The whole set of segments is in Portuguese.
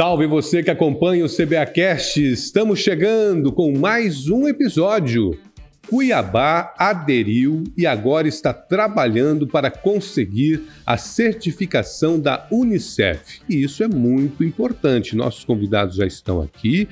Salve você que acompanha o CBAcast. Estamos chegando com mais um episódio. Cuiabá aderiu e agora está trabalhando para conseguir a certificação da Unicef. E isso é muito importante. Nossos convidados já estão aqui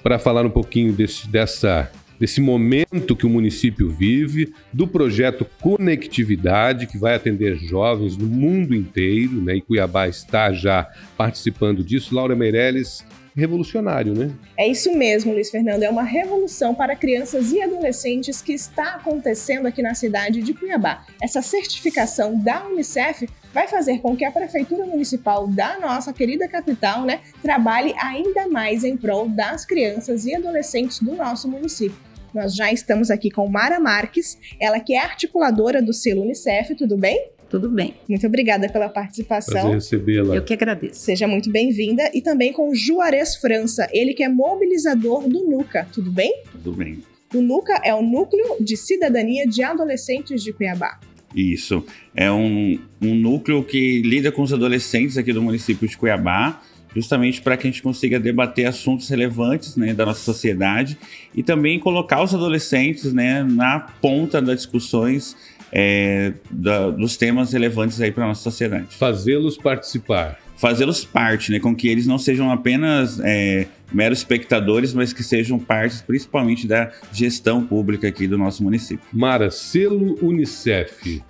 para falar um pouquinho desse, dessa desse momento que o município vive, do projeto Conectividade, que vai atender jovens no mundo inteiro, né? E Cuiabá está já participando disso. Laura Meirelles, revolucionário, né? É isso mesmo, Luiz Fernando. É uma revolução para crianças e adolescentes que está acontecendo aqui na cidade de Cuiabá. Essa certificação da Unicef vai fazer com que a Prefeitura Municipal da nossa querida capital né, trabalhe ainda mais em prol das crianças e adolescentes do nosso município. Nós já estamos aqui com Mara Marques, ela que é articuladora do selo Unicef, tudo bem? Tudo bem. Muito obrigada pela participação. Prazer recebê-la. Eu que agradeço. Seja muito bem-vinda. E também com Juarez França, ele que é mobilizador do NUCA, tudo bem? Tudo bem. O NUCA é o Núcleo de Cidadania de Adolescentes de Cuiabá. Isso. É um, um núcleo que lida com os adolescentes aqui do município de Cuiabá, justamente para que a gente consiga debater assuntos relevantes né, da nossa sociedade e também colocar os adolescentes né, na ponta das discussões é, da, dos temas relevantes aí para nossa sociedade. Fazê-los participar. Fazê-los parte, né, com que eles não sejam apenas é, meros espectadores, mas que sejam partes principalmente da gestão pública aqui do nosso município. Mara, selo Unicef,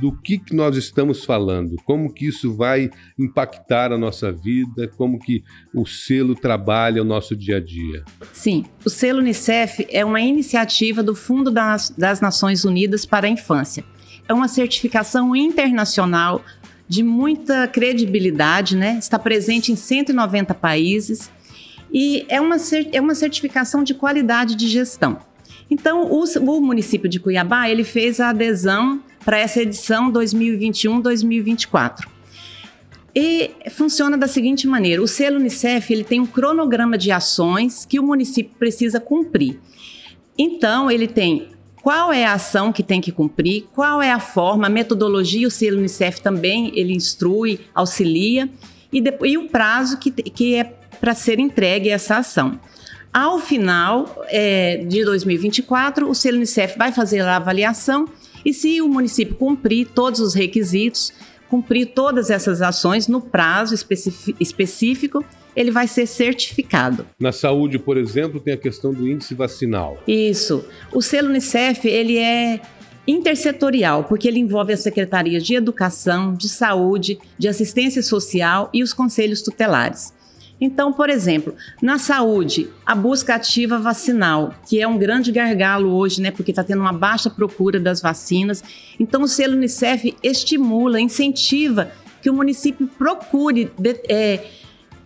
do que, que nós estamos falando, como que isso vai impactar a nossa vida, como que o selo trabalha o nosso dia a dia. Sim, o selo Unicef é uma iniciativa do Fundo das, Nações Unidas para a Infância. É uma certificação internacional de muita credibilidade, né? Está presente em 190 países e é uma, é uma certificação de qualidade de gestão. Então, o, o município de Cuiabá ele fez a adesão para essa edição 2021-2024. E funciona da seguinte maneira: o selo Unicef ele tem um cronograma de ações que o município precisa cumprir. Então, ele tem qual é a ação que tem que cumprir, qual é a forma, a metodologia, o selo Unicef também ele instrui, auxilia, e, depois, e o prazo que, que é para ser entregue essa ação. Ao final é, de 2024, o selo Unicef vai fazer a avaliação e se o município cumprir todos os requisitos, cumprir todas essas ações no prazo específico, ele vai ser certificado. Na saúde, por exemplo, tem a questão do índice vacinal. Isso. O selo Unicef, ele é intersetorial, porque ele envolve as secretarias de educação, de saúde, de assistência social e os conselhos tutelares. Então, por exemplo, na saúde, a busca ativa vacinal, que é um grande gargalo hoje, né, porque está tendo uma baixa procura das vacinas. Então, o selo Unicef estimula, incentiva que o município procure de, é,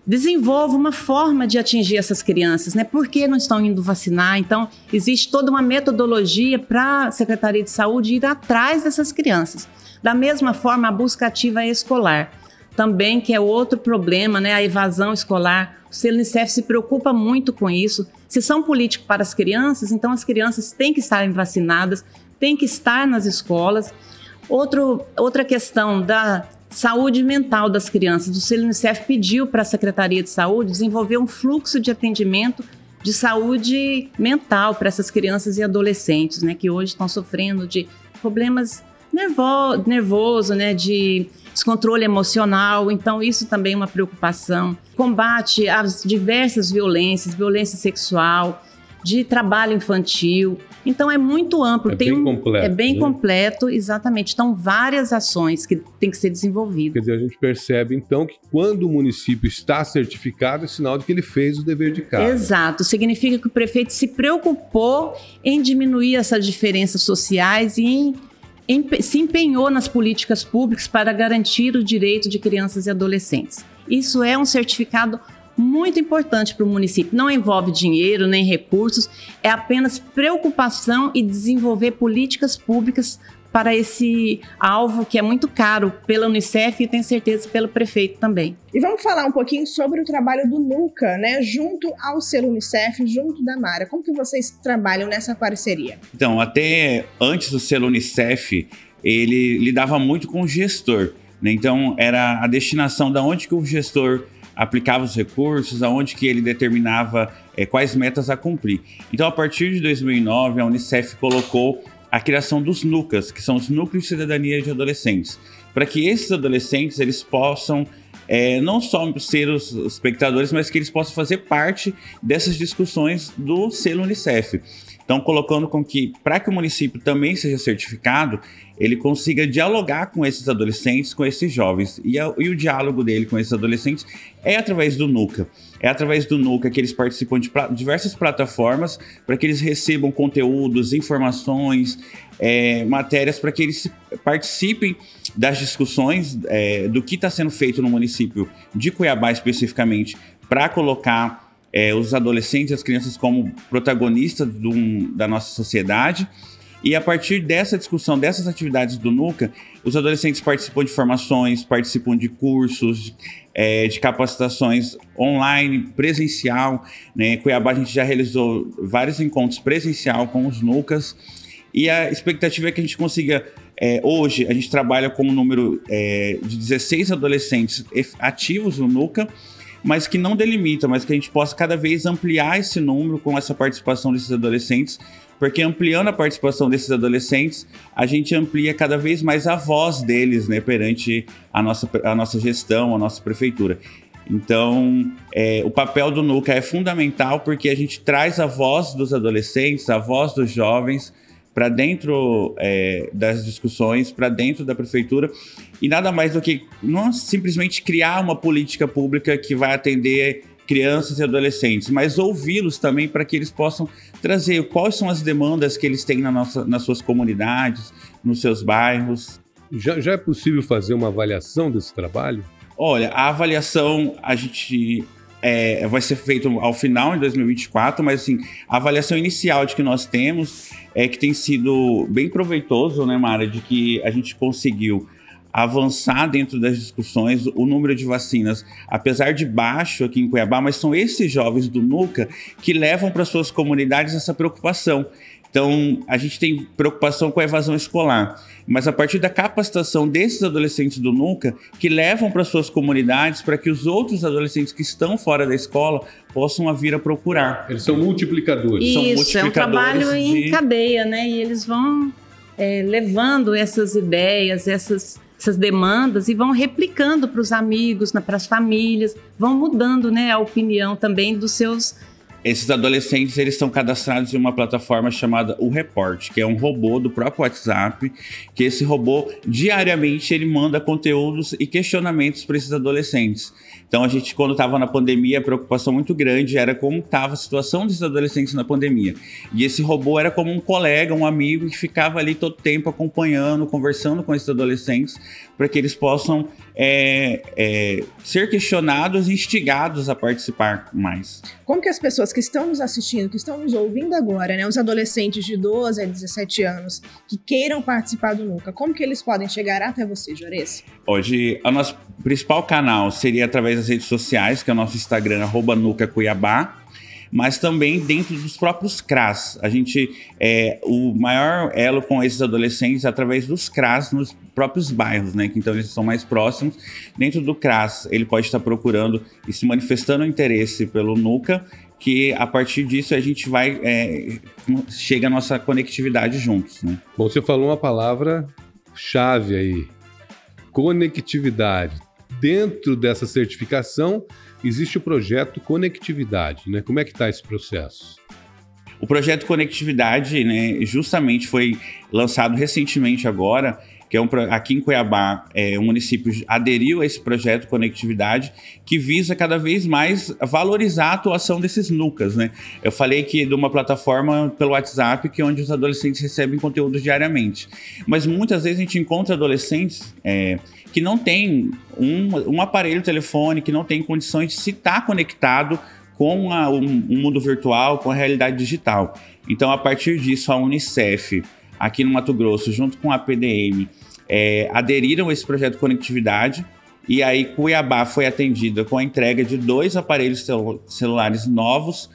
desenvolva uma forma de atingir essas crianças, né? Por que não estão indo vacinar? Então, existe toda uma metodologia para a Secretaria de Saúde ir atrás dessas crianças. Da mesma forma, a busca ativa escolar também, que é outro problema, né, a evasão escolar. O Unicef se preocupa muito com isso. Se são políticos para as crianças, então as crianças têm que estarem vacinadas, têm que estar nas escolas. Outro, outra questão da saúde mental das crianças. O Unicef pediu para a Secretaria de Saúde desenvolver um fluxo de atendimento de saúde mental para essas crianças e adolescentes, né, que hoje estão sofrendo de problemas nervo, nervoso, né, de descontrole emocional, então isso também é uma preocupação. Combate às diversas violências, violência sexual, de trabalho infantil. Então é muito amplo, é tem bem um, completo, é bem né? completo, exatamente. Então várias ações que têm que ser desenvolvidas. Quer dizer, a gente percebe então que quando o município está certificado, é sinal de que ele fez o dever de casa. Exato, significa que o prefeito se preocupou em diminuir essas diferenças sociais e em se empenhou nas políticas públicas para garantir o direito de crianças e adolescentes. Isso é um certificado muito importante para o município. Não envolve dinheiro nem recursos, é apenas preocupação e desenvolver políticas públicas para esse alvo que é muito caro pela Unicef e tenho certeza pelo prefeito também. E vamos falar um pouquinho sobre o trabalho do NUCA, né, junto ao selo Unicef, junto da Mara. Como que vocês trabalham nessa parceria? Então, até antes do selo Unicef, ele lidava muito com o gestor. Né? Então, era a destinação da onde que o gestor aplicava os recursos, aonde que ele determinava é, quais metas a cumprir. Então, a partir de 2009, a Unicef colocou a criação dos NUCAS, que são os Núcleos de Cidadania de Adolescentes, para que esses adolescentes eles possam é, não só ser os espectadores, mas que eles possam fazer parte dessas discussões do selo Unicef. Então, colocando com que, para que o município também seja certificado, ele consiga dialogar com esses adolescentes, com esses jovens. E, a, e, o diálogo dele com esses adolescentes é através do NUCA. É através do NUCA que eles participam de diversas plataformas para que eles recebam conteúdos, informações, é, matérias para que eles participem das discussões é, do que está sendo feito no município de Cuiabá especificamente para colocar é, os adolescentes e as crianças como protagonistas da nossa sociedade. E a partir dessa discussão, dessas atividades do NUCA, os adolescentes participam de formações, participam de cursos, de, é, de capacitações online, presencial. Né? Em Cuiabá a gente já realizou vários encontros presencial com os NUCAs. E a expectativa é que a gente consiga. É, hoje a gente trabalha com um número é, de 16 adolescentes ativos no NUCA mas que não delimita, mas que a gente possa cada vez ampliar esse número com essa participação desses adolescentes, porque ampliando a participação desses adolescentes, a gente amplia cada vez mais a voz deles, né, perante a nossa, a nossa gestão, a nossa prefeitura. Então, é, o papel do NUCA é fundamental porque a gente traz a voz dos adolescentes, a voz dos jovens, para dentro é, das discussões, para dentro da prefeitura, e nada mais do que não simplesmente criar uma política pública que vai atender crianças e adolescentes, mas ouvi-los também para que eles possam trazer quais são as demandas que eles têm na nossa, nas suas comunidades, nos seus bairros. Já, já é possível fazer uma avaliação desse trabalho? Olha, a avaliação a gente é, vai ser feito ao final, em 2024, mas assim, a avaliação inicial de que nós temos é que tem sido bem proveitoso, né, Mara, de que a gente conseguiu avançar dentro das discussões, o número de vacinas, apesar de baixo aqui em Cuiabá, mas são esses jovens do NUCA que levam para suas comunidades essa preocupação. Então, a gente tem preocupação com a evasão escolar, mas a partir da capacitação desses adolescentes do NUCA, que levam para suas comunidades para que os outros adolescentes que estão fora da escola possam vir a procurar. Eles são multiplicadores. Isso, são multiplicadores é um trabalho de... em cadeia, né? E eles vão é, levando essas ideias, essas, essas demandas e vão replicando para os amigos, para as famílias, vão mudando né, a opinião também dos seus esses adolescentes eles estão cadastrados em uma plataforma chamada o Report, que é um robô do próprio WhatsApp, que esse robô diariamente ele manda conteúdos e questionamentos para esses adolescentes. Então a gente quando estava na pandemia, a preocupação muito grande era como estava a situação desses adolescentes na pandemia. E esse robô era como um colega, um amigo que ficava ali todo tempo acompanhando, conversando com esses adolescentes para que eles possam é, é, ser questionados e instigados a participar mais. Como que as pessoas que estão nos assistindo, que estão nos ouvindo agora, né, os adolescentes de 12 a 17 anos, que queiram participar do NUCA, como que eles podem chegar até você, Jores? Hoje, o nosso principal canal seria através redes sociais, que é o nosso Instagram, arroba Nuca Cuiabá mas também dentro dos próprios CRAS. A gente, é, o maior elo com esses adolescentes é através dos CRAS nos próprios bairros, né? Que então eles são mais próximos. Dentro do CRAS, ele pode estar procurando e se manifestando interesse pelo NUCA, que a partir disso a gente vai é, chega a nossa conectividade juntos, né? Bom, você falou uma palavra chave aí, conectividade. Dentro dessa certificação existe o projeto Conectividade, né? Como é que está esse processo? O projeto Conectividade, né, justamente foi lançado recentemente agora, que é um, aqui em Cuiabá, é, o município aderiu a esse projeto Conectividade, que visa cada vez mais valorizar a atuação desses NUCAs, né? Eu falei que de uma plataforma pelo WhatsApp, que é onde os adolescentes recebem conteúdo diariamente. Mas muitas vezes a gente encontra adolescentes é, que não têm um, um aparelho telefone, que não tem condições de se estar conectado com a, um mundo virtual, com a realidade digital. Então, a partir disso, a Unicef, aqui no Mato Grosso, junto com a PDM, é, aderiram a esse projeto de conectividade. E aí, Cuiabá foi atendida com a entrega de dois aparelhos celulares novos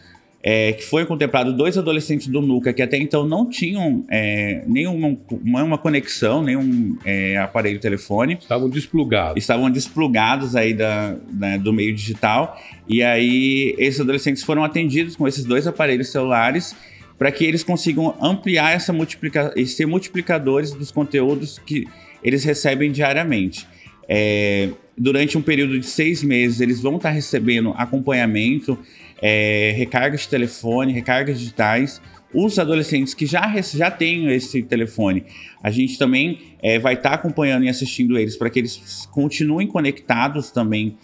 é, que foi contemplado dois adolescentes do NUCA que até então não tinham é, nenhuma uma conexão, nenhum é, aparelho telefone. Estavam desplugados. Estavam desplugados aí da, da, do meio digital. E aí esses adolescentes foram atendidos com esses dois aparelhos celulares para que eles consigam ampliar essa multiplica e ser multiplicadores dos conteúdos que eles recebem diariamente. É, durante um período de seis meses, eles vão estar recebendo acompanhamento, é, recargas de telefone, recargas digitais. Os adolescentes que já, já têm esse telefone, a gente também é, vai estar acompanhando e assistindo eles para que eles continuem conectados também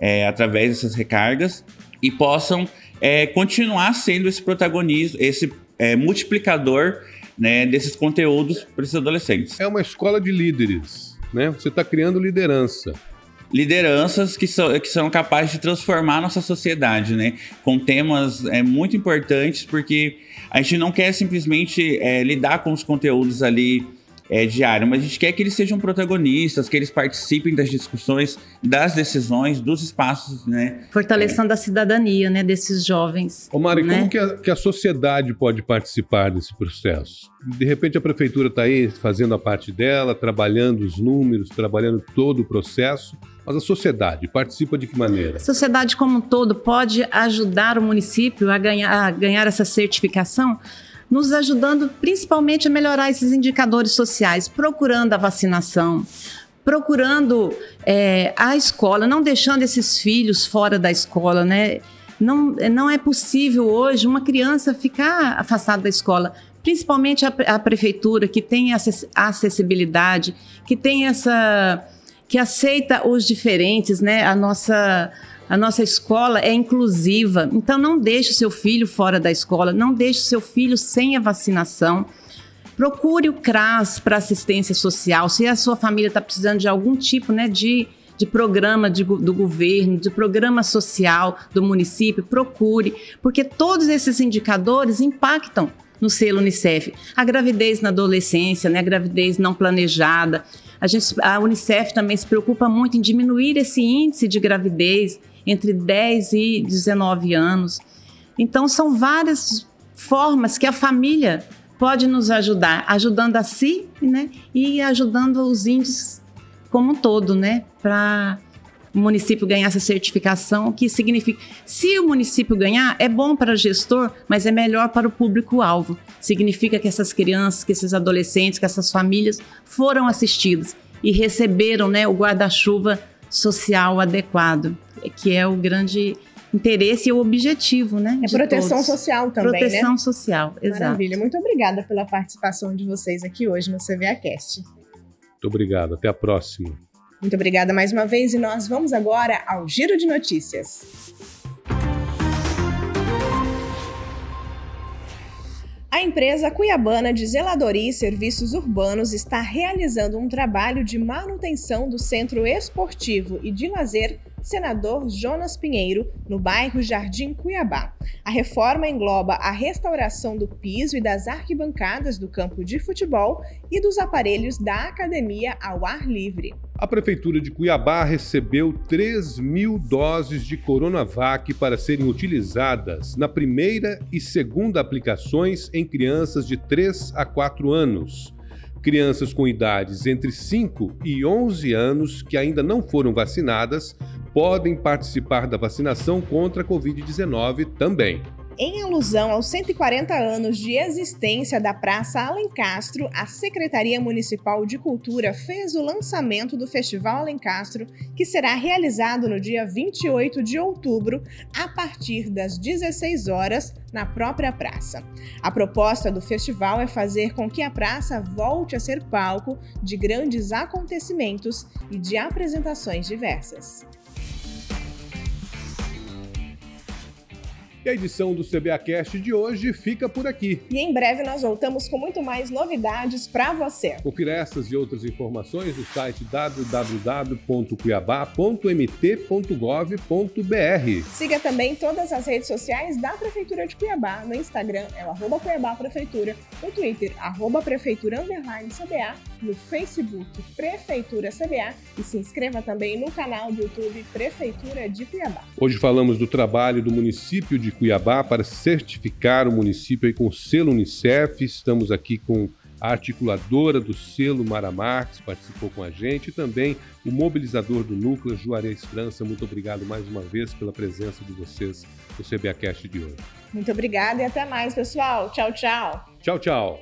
é, através dessas recargas e possam é, continuar sendo esse protagonismo, esse é, multiplicador né, desses conteúdos para esses adolescentes. É uma escola de líderes, né? Você está criando liderança lideranças que são, que são capazes de transformar a nossa sociedade, né? Com temas é, muito importantes, porque a gente não quer simplesmente é, lidar com os conteúdos ali é, diário, mas a gente quer que eles sejam protagonistas, que eles participem das discussões, das decisões, dos espaços, né? Fortalecendo é. a cidadania, né, desses jovens. Ô Mari, né? como que a, que a sociedade pode participar desse processo? De repente a prefeitura está aí fazendo a parte dela, trabalhando os números, trabalhando todo o processo, mas a sociedade participa de que maneira? A sociedade como um todo pode ajudar o município a ganhar, a ganhar essa certificação nos ajudando principalmente a melhorar esses indicadores sociais, procurando a vacinação, procurando é, a escola, não deixando esses filhos fora da escola, né? Não, não é possível hoje uma criança ficar afastada da escola, principalmente a, a prefeitura que tem acessibilidade, que tem essa que aceita os diferentes, né? A nossa a nossa escola é inclusiva, então não deixe o seu filho fora da escola, não deixe o seu filho sem a vacinação. Procure o CRAS para assistência social. Se a sua família está precisando de algum tipo né, de, de programa de, do governo, de programa social do município, procure, porque todos esses indicadores impactam no selo Unicef. A gravidez na adolescência, né, a gravidez não planejada. A, gente, a Unicef também se preocupa muito em diminuir esse índice de gravidez entre 10 e 19 anos. Então, são várias formas que a família pode nos ajudar, ajudando a si né, e ajudando os índios como um todo, né, para o município ganhar essa certificação, que significa, se o município ganhar, é bom para o gestor, mas é melhor para o público-alvo. Significa que essas crianças, que esses adolescentes, que essas famílias foram assistidas e receberam né, o guarda-chuva social adequado que é o grande interesse e o objetivo, né? É proteção todos. social também, proteção né? Proteção social, exato. Maravilha. Muito obrigada pela participação de vocês aqui hoje no CVAcast. Muito obrigado. Até a próxima. Muito obrigada mais uma vez e nós vamos agora ao Giro de Notícias. A empresa cuiabana de zeladoria e serviços urbanos está realizando um trabalho de manutenção do centro esportivo e de lazer Senador Jonas Pinheiro, no bairro Jardim Cuiabá. A reforma engloba a restauração do piso e das arquibancadas do campo de futebol e dos aparelhos da academia ao ar livre. A Prefeitura de Cuiabá recebeu 3 mil doses de Coronavac para serem utilizadas na primeira e segunda aplicações em crianças de 3 a 4 anos. Crianças com idades entre 5 e 11 anos que ainda não foram vacinadas podem participar da vacinação contra a Covid-19 também. Em alusão aos 140 anos de existência da Praça Alencastro, a Secretaria Municipal de Cultura fez o lançamento do Festival Alencastro, que será realizado no dia 28 de outubro, a partir das 16 horas, na própria praça. A proposta do festival é fazer com que a praça volte a ser palco de grandes acontecimentos e de apresentações diversas. E a edição do CBAcast de hoje fica por aqui. E em breve nós voltamos com muito mais novidades para você. Confira essas e outras informações no site www.cuiabá.mt.gov.br. Siga também todas as redes sociais da Prefeitura de Cuiabá. No Instagram é o arroba Cuiabá Prefeitura, no Twitter, arroba Prefeitura Underline CBA no Facebook Prefeitura CBA e se inscreva também no canal do YouTube Prefeitura de Cuiabá. Hoje falamos do trabalho do município de Cuiabá para certificar o município aí com o selo Unicef. Estamos aqui com a articuladora do selo Mara Marques participou com a gente e também o mobilizador do núcleo Juarez França. Muito obrigado mais uma vez pela presença de vocês no CBAcast de hoje. Muito obrigada e até mais, pessoal. Tchau, tchau. Tchau, tchau.